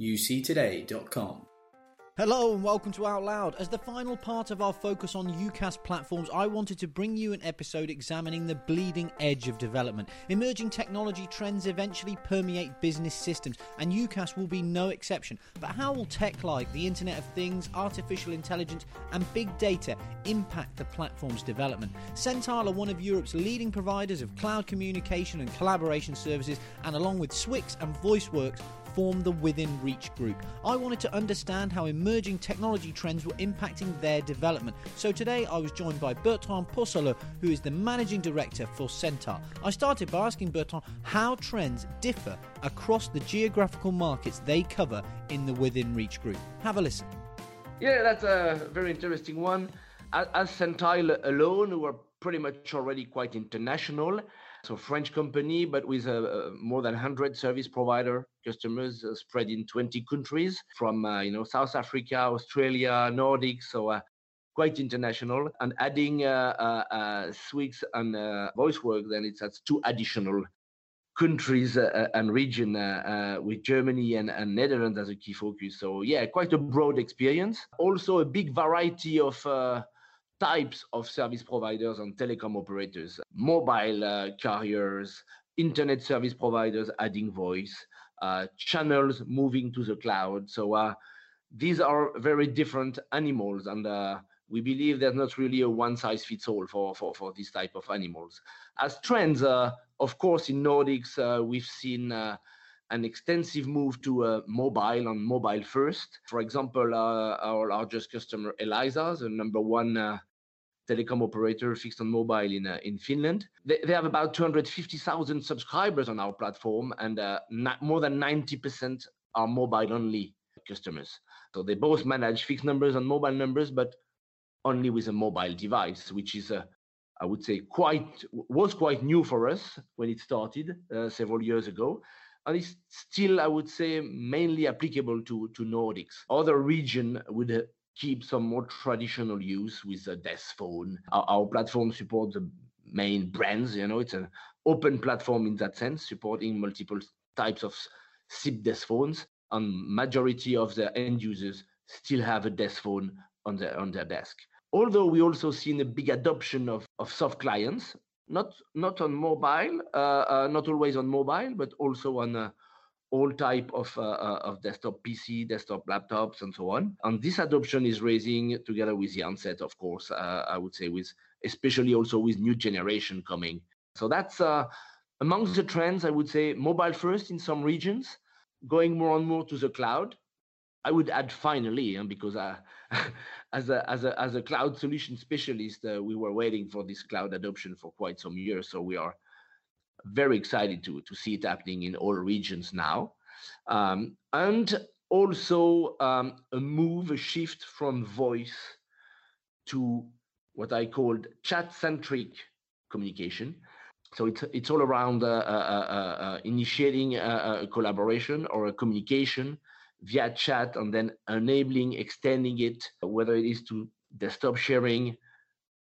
uctoday.com. Hello and welcome to Out Loud. As the final part of our focus on UCaaS platforms, I wanted to bring you an episode examining the bleeding edge of development. Emerging technology trends eventually permeate business systems, and UCaaS will be no exception. But how will tech like the Internet of Things, artificial intelligence, and big data impact the platform's development? Centile are one of Europe's leading providers of cloud communication and collaboration services, and along with Swyx and VoiceWorks, form the Within Reach group. I wanted to understand how emerging technology trends were impacting their development. So today I was joined by Bertrand Posseleux, who is the managing director for Centile. I started by asking Bertrand how trends differ across the geographical markets they cover in the Within Reach group. Have a listen. Yeah, that's a very interesting one. As Centile alone, we're pretty much already quite international. So French company, but with uh, uh more than 100 service provider customers uh, spread in 20 countries from uh, you know South Africa, Australia, Nordics. So uh, quite international. And adding uh, uh, Swyx and VoiceWork, then it's that's two additional countries and region with Germany and, and Netherlands as a key focus. So yeah, quite a broad experience. Also a big variety of types of service providers and telecom operators, mobile uh, carriers, internet service providers adding voice, uh, channels moving to the cloud. So uh, these are very different animals, and uh, we believe there's not really a one size fits all for, for, for this type of animals. As trends, uh, of course, in Nordics, uh, we've seen an extensive move to uh, mobile and mobile first. For example, uh, our largest customer, Elisa, the number one uh, telecom operator fixed on mobile in uh, in Finland. They, they have about 250,000 subscribers on our platform, and uh, more than 90% are mobile only customers. So they both manage fixed numbers and mobile numbers, but only with a mobile device, which is uh, I would say quite was quite new for us when it started several years ago, and it's still I would say mainly applicable to to Nordics. Other region would keep some more traditional use with a desk phone. Our, our platform supports the main brands. You know, it's an open platform in that sense, supporting multiple types of SIP desk phones. And majority of the end users still have a desk phone on their on their desk. Although we also seen a big adoption of, of soft clients, not not on mobile, uh, uh, not always on mobile, but also on uh, all type of, uh, uh of desktop PC, desktop laptops, and so on. And this adoption is raising together with the onset, of course, uh, I would say, with especially also with new generation coming. So that's amongst the trends, I would say, mobile first in some regions, going more and more to the cloud. I would add finally, and because uh, as, a, as, a, as a cloud solution specialist, uh, we were waiting for this cloud adoption for quite some years. So we are very excited to, to see it happening in all regions now. Um, and also um, a move, a shift from voice to what I called chat-centric communication. So it's it's all around uh, uh, uh, uh initiating a, a, collaboration or a communication via chat, and then enabling, extending it, whether it is to desktop sharing,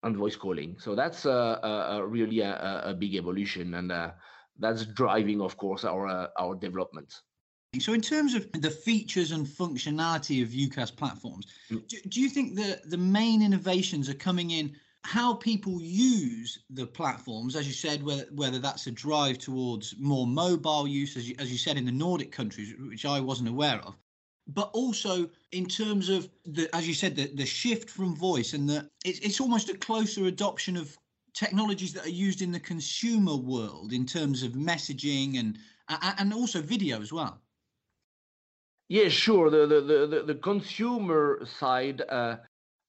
and voice calling. So that's a, a really a, a, big evolution, and uh, that's driving, of course, our uh, our development. So, in terms of the features and functionality of UCaaS platforms, mm. do, do you think that the main innovations are coming in how people use the platforms, as you said, whether, whether that's a drive towards more mobile use, as you, as you said in the Nordic countries, which I wasn't aware of, but also in terms of the, as you said, the, the shift from voice and the it's, it's almost a closer adoption of technologies that are used in the consumer world in terms of messaging and and also video as well. Yeah, sure. The the the, the consumer side uh,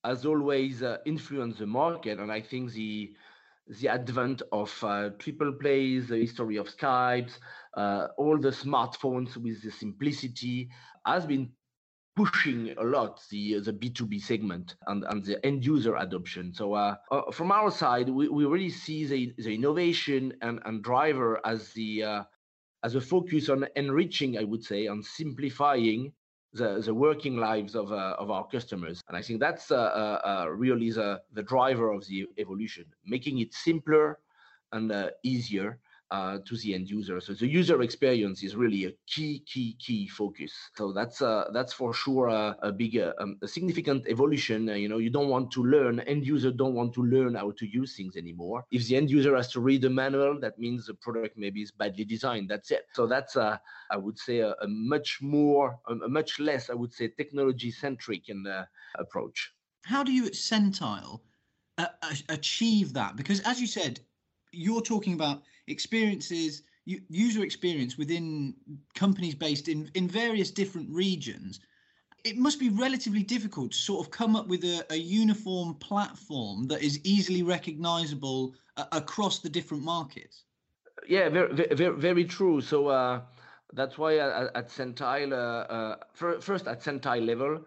has always uh, influenced the market, and I think the the advent of uh, triple plays, the history of Skype, uh, all the smartphones with the simplicity has been pushing a lot the the B2B segment and, and the end user adoption. So uh, uh, from our side, we, we really see the, the innovation and, and driver as the uh, as a focus on enriching, I would say, on simplifying the, the working lives of, uh, of our customers. And I think that's uh, uh, uh really the, the driver of the evolution, making it simpler and uh, easier uh, to the end user. So the user experience is really a key, key, key focus. So that's uh, that's for sure a, a big, uh, um, a significant evolution. Uh, you know, you don't want to learn end user don't want to learn how to use things anymore. If the end user has to read the manual, that means the product maybe is badly designed. That's it. So that's uh, I would say a, a much more, a, a, much less, I would say, technology centric uh, approach. How do you at Centile achieve that? Because as you said, you're talking about experiences user experience within companies based in in various different regions it must be relatively difficult to sort of come up with a, a uniform platform that is easily recognizable uh, across the different markets. Yeah very very, very true. So uh, that's why at, Centile, uh, uh first at centile level,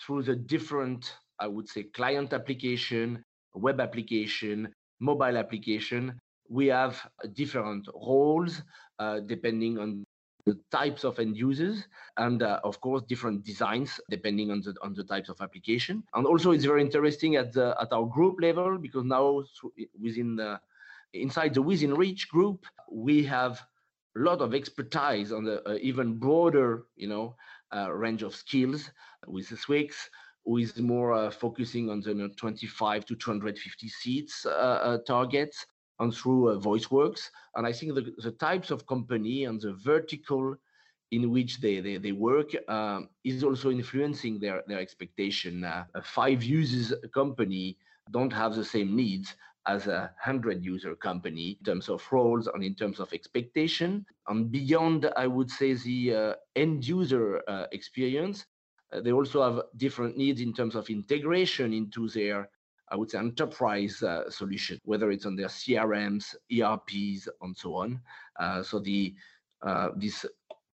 through the different, I would say, client application, web application, mobile application, we have different roles uh, depending on the types of end users and uh, of course different designs depending on the on the types of application. And also it's very interesting at the at our group level because now within the inside the within reach group we have a lot of expertise on the uh, even broader you know uh, range of skills with Swyx who is more uh, focusing on the you know, 25 to 250 seats uh, targets and through uh, VoiceWorks. And I think the, the types of company and the vertical in which they, they, they work um, is also influencing their, their expectation. Uh, a five users company don't have the same needs as a 100 user company in terms of roles and in terms of expectation. And beyond, I would say, the uh, end user uh, experience, uh, they also have different needs in terms of integration into their I would say, enterprise uh, solution, whether it's on their CRMs, ERPs, and so on. Uh, so the uh, this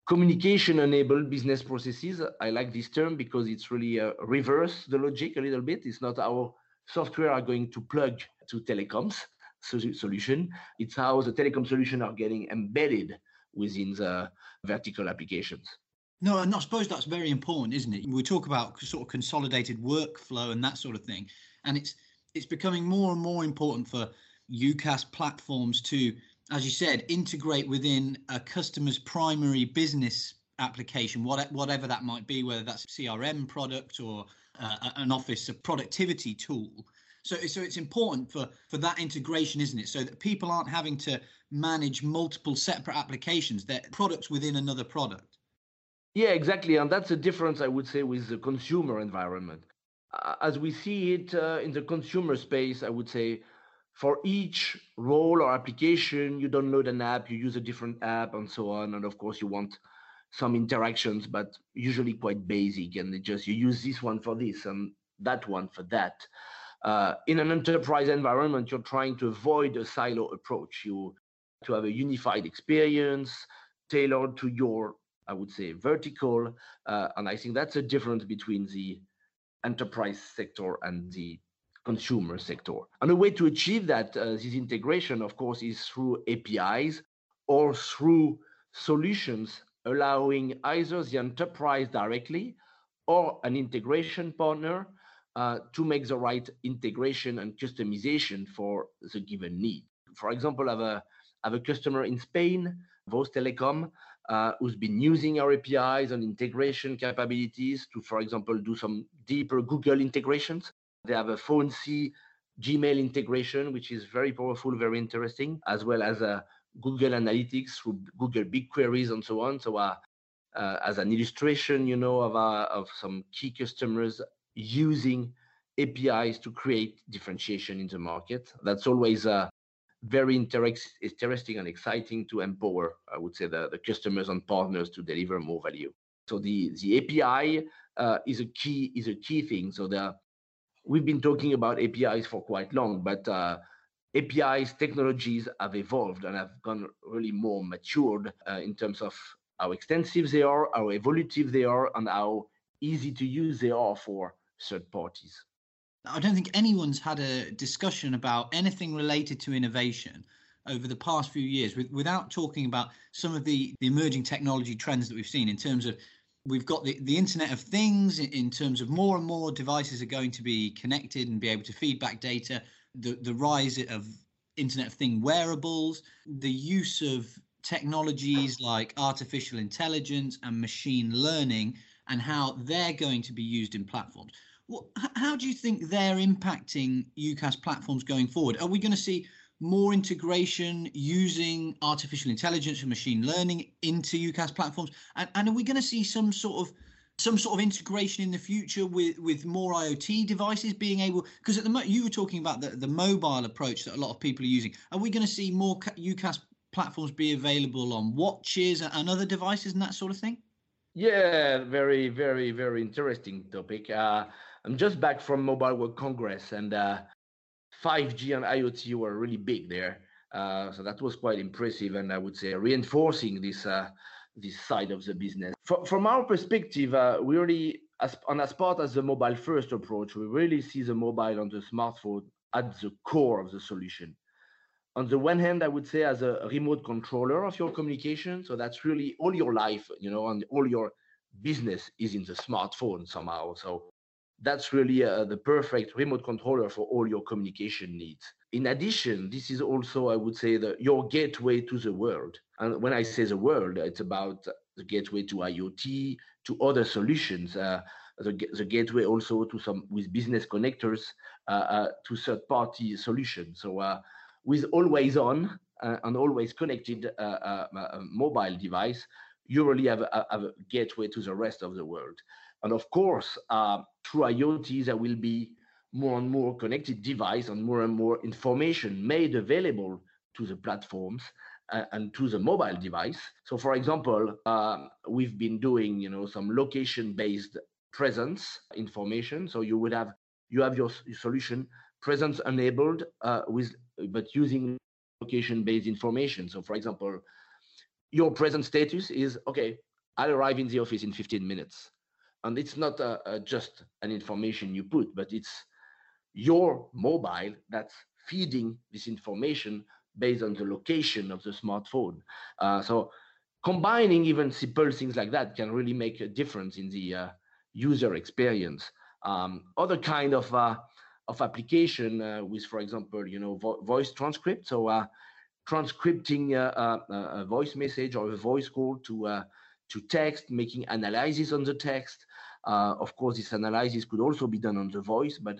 communication enabled business processes, I like this term because it's really uh, reverse the logic a little bit. It's not how software are going to plug to telecoms solution. It's how the telecom solution are getting embedded within the vertical applications. No, and I suppose that's very important, isn't it? We talk about sort of consolidated workflow and that sort of thing, and it's it's becoming more and more important for UCaaS platforms to, as you said, integrate within a customer's primary business application, whatever that might be, whether that's a CRM product or uh, an office a productivity tool. So, so it's important for for that integration, isn't it? So that people aren't having to manage multiple separate applications, they're products within another product. Yeah, exactly, and that's the difference I would say with the consumer environment as we see it uh, in the consumer space, I would say for each role or application, you download an app, you use a different app, and so on. And of course, you want some interactions, but usually quite basic. And just you use this one for this and that one for that. Uh, in an enterprise environment, you're trying to avoid a silo approach. You to have a unified experience tailored to your, I would say, vertical. Uh, and I think that's a difference between the enterprise sector and the consumer sector. And a way to achieve that, uh, this integration, of course, is through APIs or through solutions allowing either the enterprise directly or an integration partner uh, to make the right integration and customization for the given need. For example, I have a, I have a customer in Spain, Voz Telecom, uh, who's been using our APIs and integration capabilities to, for example, do some deeper Google integrations. They have a phone C Gmail integration, which is very powerful, very interesting, as well as a uh, Google Analytics through Google BigQueries and so on. So, uh, uh, as an illustration, you know, of, uh, of some key customers using APIs to create differentiation in the market. That's always uh, very interesting and exciting to empower, I would say, the, the customers and partners to deliver more value. So the, the API uh, is a key is a key thing. So the we've been talking about APIs for quite long, but uh, APIs technologies have evolved and have gone really more matured uh, in terms of how extensive they are, how evolutive they are, and how easy to use they are for third parties. I don't think anyone's had a discussion about anything related to innovation over the past few years with, without talking about some of the, the emerging technology trends that we've seen in terms of we've got the, the internet of things in terms of more and more devices are going to be connected and be able to feedback data the, the rise of Internet of Thing wearables, the use of technologies like artificial intelligence and machine learning, and how they're going to be used in platforms. How do you think they're impacting UCaaS platforms going forward? Are we going to see more integration using artificial intelligence and machine learning into UCaaS platforms? And, and are we going to see some sort of some sort of integration in the future with with more IoT devices being able because at the moment you were talking about the, the mobile approach that a lot of people are using. Are we going to see more UCaaS platforms be available on watches and other devices and that sort of thing? Yeah, very, very, very interesting topic. Uh, I'm just back from Mobile World Congress, and uh, 5G and IoT were really big there. Uh, so that was quite impressive, and I would say reinforcing this uh, this side of the business. From our perspective, uh, we really, as, and as part of the mobile first approach, we really see the mobile and the smartphone at the core of the solution. On the one hand, I would say as a remote controller of your communication, so that's really all your life, you know, and all your business is in the smartphone somehow. So that's really uh, the perfect remote controller for all your communication needs. In addition, this is also, I would say, the, your gateway to the world. And when I say the world, it's about the gateway to IoT, to other solutions, uh, the, the gateway also to some with business connectors uh, uh to third-party solutions. So uh, with always on uh, and always connected mobile device, you really have a, have a gateway to the rest of the world. And of course, uh, through IoT, there will be more and more connected device and more and more information made available to the platforms uh, and to the mobile device. So, for example, uh, we've been doing, you know, some location-based presence information. So you would have you have your, your solution presence enabled uh, with but using location-based information. So, for example, your present status is okay. I'll arrive in the office in 15 minutes and it's not uh, uh, just an information you put but it's your mobile that's feeding this information based on the location of the smartphone. Uh, so combining even simple things like that can really make a difference in the uh, user experience. Um, other kind of uh, of application uh, with for example you know vo- voice transcript. So transcripting a, a, a, voice message or a voice call to to text, making analysis on the text. Uh, of course, this analysis could also be done on the voice, but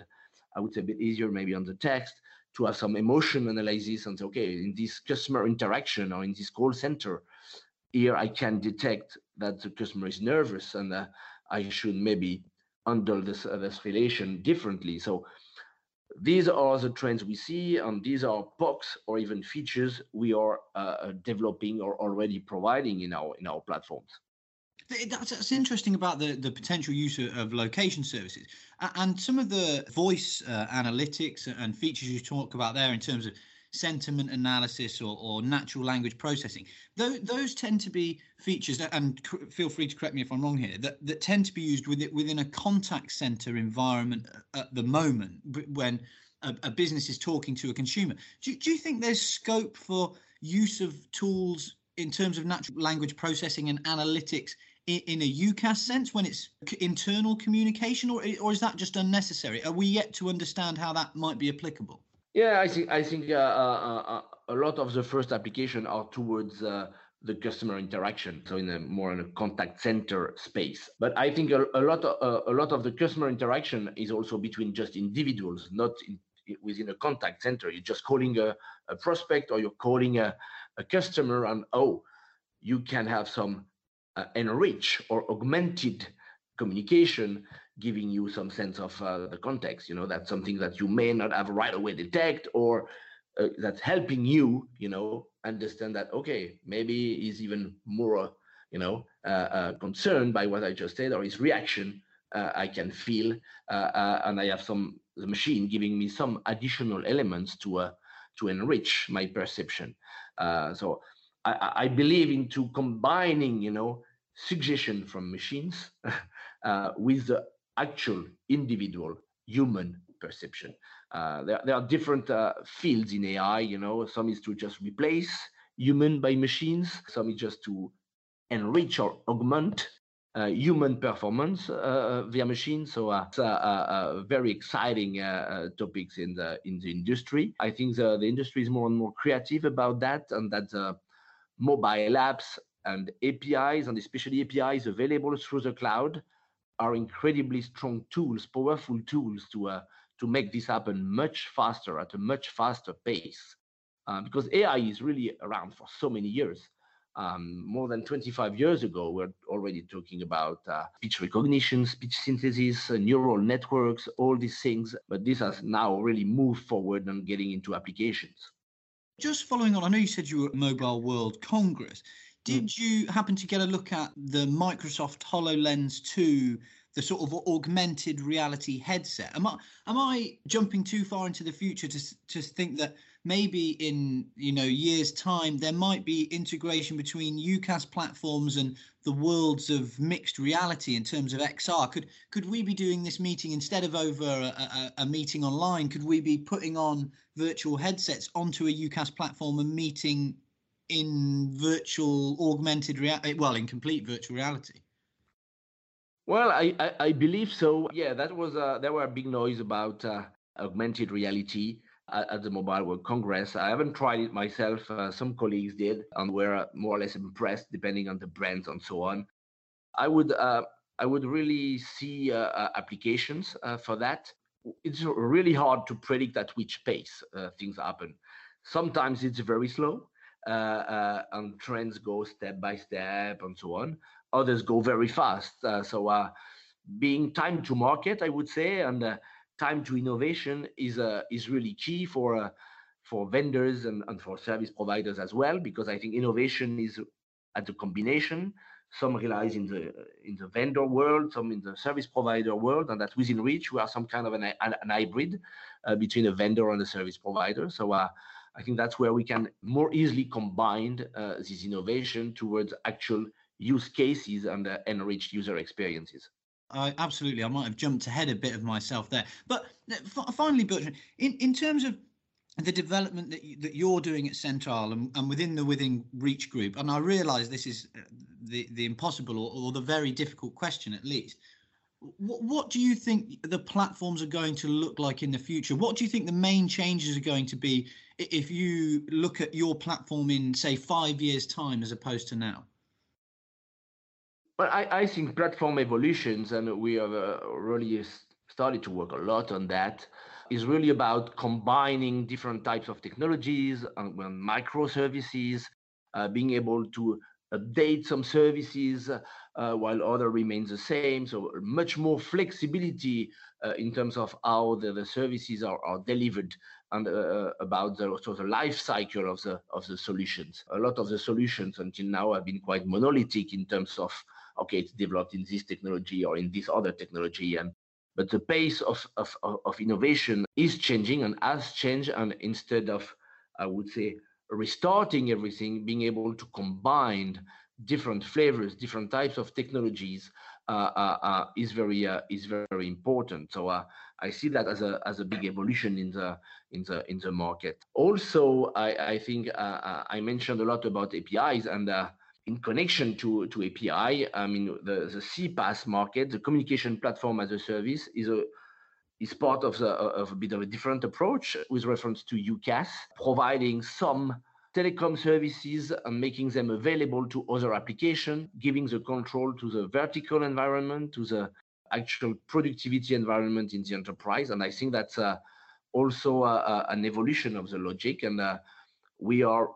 I would say a bit easier maybe on the text to have some emotion analysis and say, okay, in this customer interaction or in this call center, here I can detect that the customer is nervous and uh, I should maybe handle this, uh, this relation differently. So these are the trends we see, and these are POCs or even features we are uh, uh, developing or already providing in our in our platforms. That's, that's interesting about the, the potential use of, of location services and some of the voice uh, analytics and features you talk about there in terms of sentiment analysis or, or natural language processing. Those, those tend to be features, and feel free to correct me if I'm wrong here, that, that tend to be used within, within a contact center environment at the moment when a, a business is talking to a consumer. Do, do you think there's scope for use of tools in terms of natural language processing and analytics in, a UCaaS sense when it's internal communication, or, or is that just unnecessary? Are we yet to understand how that might be applicable? Yeah, I think I think uh, uh, uh, a lot of the first application are towards uh, the customer interaction, so in a more in a contact center space. But I think a, a lot of, uh, a lot of the customer interaction is also between just individuals, not in, within a contact center. You're just calling a, a prospect or you're calling a, a customer, and oh, you can have some uh, enrich or augmented communication giving you some sense of uh, the context you know that's something that you may not have right away detect or uh, that's helping you you know understand that okay maybe he's even more you know uh, uh concerned by what i just said or his reaction uh, i can feel uh, and i have some the machine giving me some additional elements to to enrich my perception. So I, I believe into combining you know suggestion from machines with the actual individual human perception. Uh, there, there are different uh, fields in AI, you know, some is to just replace human by machines, some is just to enrich or augment uh, human performance uh, via machine. So uh, it's very exciting topics in the in the industry. I think the, the industry is more and more creative about that, and that mobile apps and APIs, and especially APIs available through the cloud, are incredibly strong tools, powerful tools to uh, to make this happen much faster at a much faster pace. Uh, because AI is really around for so many years um, more than 25 years ago, we're already talking about uh, speech recognition, speech synthesis, uh, neural networks, all these things. But this has now really moved forward and getting into applications. Just following on, I know you said you were at Mobile World Congress. Did mm. you happen to get a look at the Microsoft HoloLens 2 the sort of augmented reality headset. Am I am I jumping too far into the future to to think that maybe in you know years time there might be integration between UCaaS platforms and the worlds of mixed reality in terms of XR? Could could we be doing this meeting instead of over a, a, a meeting online? Could we be putting on virtual headsets onto a UCaaS platform and meeting in virtual augmented reality? Well, in complete virtual reality. Well, I, I, I, believe so. Yeah, that was uh, there were a big noise about uh, augmented reality at, at, the Mobile World Congress. I haven't tried it myself. Uh, some colleagues did and were more or less impressed, depending on the brands and so on. I would uh, I would really see uh, uh, applications for that. It's really hard to predict at which pace things happen. Sometimes it's very slow, and trends go step by step and so on others go very fast. Uh, so uh, being time to market, I would say, and uh, time to innovation is uh, is really key for uh, for vendors and, and for service providers as well, because I think innovation is at the combination. Some relies in the in the vendor world, some in the service provider world, and that within reach we are some kind of an, an, an hybrid uh, between a vendor and a service provider. So I think that's where we can more easily combine this innovation towards actual use cases and uh, enriched user experiences. I absolutely. I might have jumped ahead a bit of myself there, but uh, f- finally, Bertrand, in in terms of the development that, you, that you're doing at Centile and, and within the within Reach Group, and I realise this is uh, the the impossible or, or the very difficult question at least. What, what do you think the platforms are going to look like in the future? What do you think the main changes are going to be if you look at your platform in, say, five years' time as opposed to now? Well, I, I think platform evolutions, and we have uh, really started to work a lot on that, is really about combining different types of technologies and, and microservices, uh, being able to update some services uh, while other remains the same. So much more flexibility uh, in terms of how the, the services are, are delivered and uh, uh about the sort of life cycle of the of the solutions. A lot of the solutions until now have been quite monolithic in terms of okay, it's developed in this technology or in this other technology. And but the pace of, of, of innovation is changing and has changed. And instead of, I would say, restarting everything, being able to combine different flavors, different types of technologies is very uh, is very important. So uh, I see that as a as a big evolution in the in the in the market. Also, I I think uh, I mentioned a lot about APIs and in connection to, to API, I mean, the, the CPaaS market, the communication platform as a service, is a is part of, the, of a bit of a different approach with reference to UCaaS, providing some telecom services and making them available to other applications, giving the control to the vertical environment, to the actual productivity environment in the enterprise. And I think that's uh, also uh, uh, an evolution of the logic. And uh, we are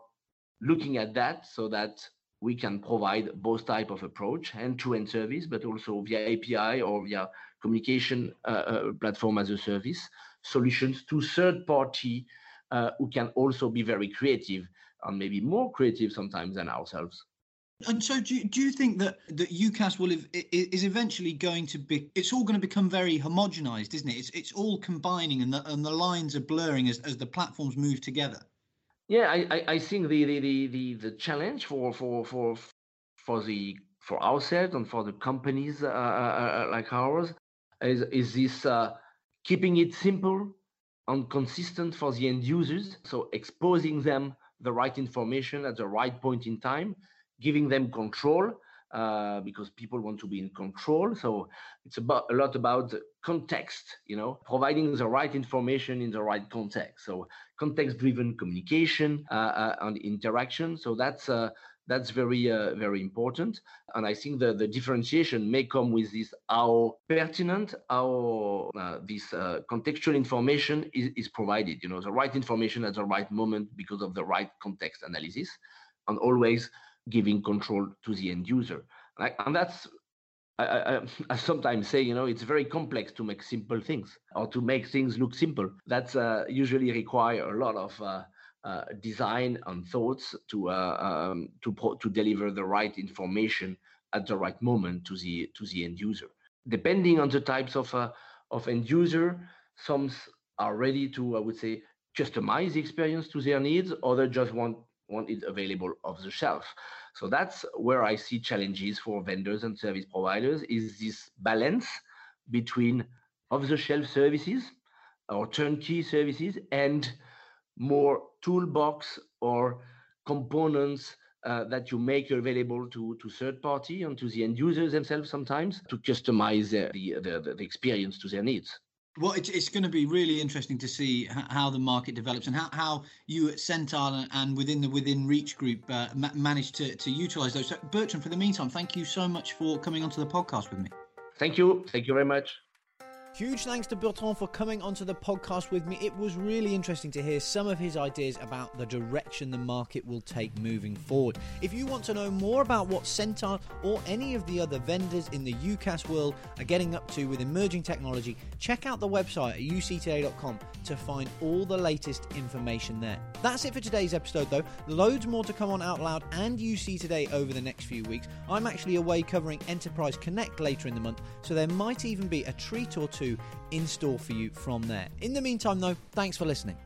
looking at that so that we can provide both type of approach, end-to-end service, but also via API or via communication uh, uh, platform as a service solutions to third party uh, who can also be very creative and maybe more creative sometimes than ourselves. And so, do you, do you think that that UCaaS will have, is eventually going to be? It's all going to become very homogenized, isn't it? It's it's all combining, and the and the lines are blurring as as the platforms move together. Yeah, I, I, I think the, the, the, the, the challenge for, for, for, for the for ourselves and for the companies uh, uh, uh, like ours is, is this uh, keeping it simple and consistent for the end users. So exposing them the right information at the right point in time, giving them control uh, because people want to be in control. So it's about a lot about context, you know, providing the right information in the right context. So context-driven communication uh, uh, and interaction. So that's uh, that's very uh, very important. And i think that the differentiation may come with this how pertinent how uh, this uh, contextual information is, is provided. You know the right information at the right moment because of the right context analysis and always giving control to the end user. Like, and that's I, I, I, sometimes say, you know, it's very complex to make simple things or to make things look simple. That's uh, usually require a lot of uh, uh, design and thoughts to uh, um, to to deliver the right information at the right moment to the to the end user. Depending on the types of uh, of end user, some are ready to I would say customize the experience to their needs, others just want want it available off the shelf. So that's where I see challenges for vendors and service providers is this balance between off the shelf services or turnkey services and more toolbox or components uh, that you make available to, to third party and to the end users themselves sometimes to customize the, the, the, the experience to their needs. Well, it's, it's going to be really interesting to see how the market develops and how, how you at Centile and within the Within Reach group uh, ma- manage to, to utilize those. So, Bertrand, for the meantime, thank you so much for coming onto the podcast with me. Thank you. Thank you very much. Huge thanks to Bertrand for coming onto the podcast with me. It was really interesting to hear some of his ideas about the direction the market will take moving forward. If you want to know more about what Centile or any of the other vendors in the UCaaS world are getting up to with emerging technology, check out the website at uctoday.com to find all the latest information there. That's it for today's episode, though. Loads more to come on Out Loud and UC Today over the next few weeks. I'm actually away covering Enterprise Connect later in the month, so there might even be a treat or two in store for you from there. In the meantime, though, thanks for listening.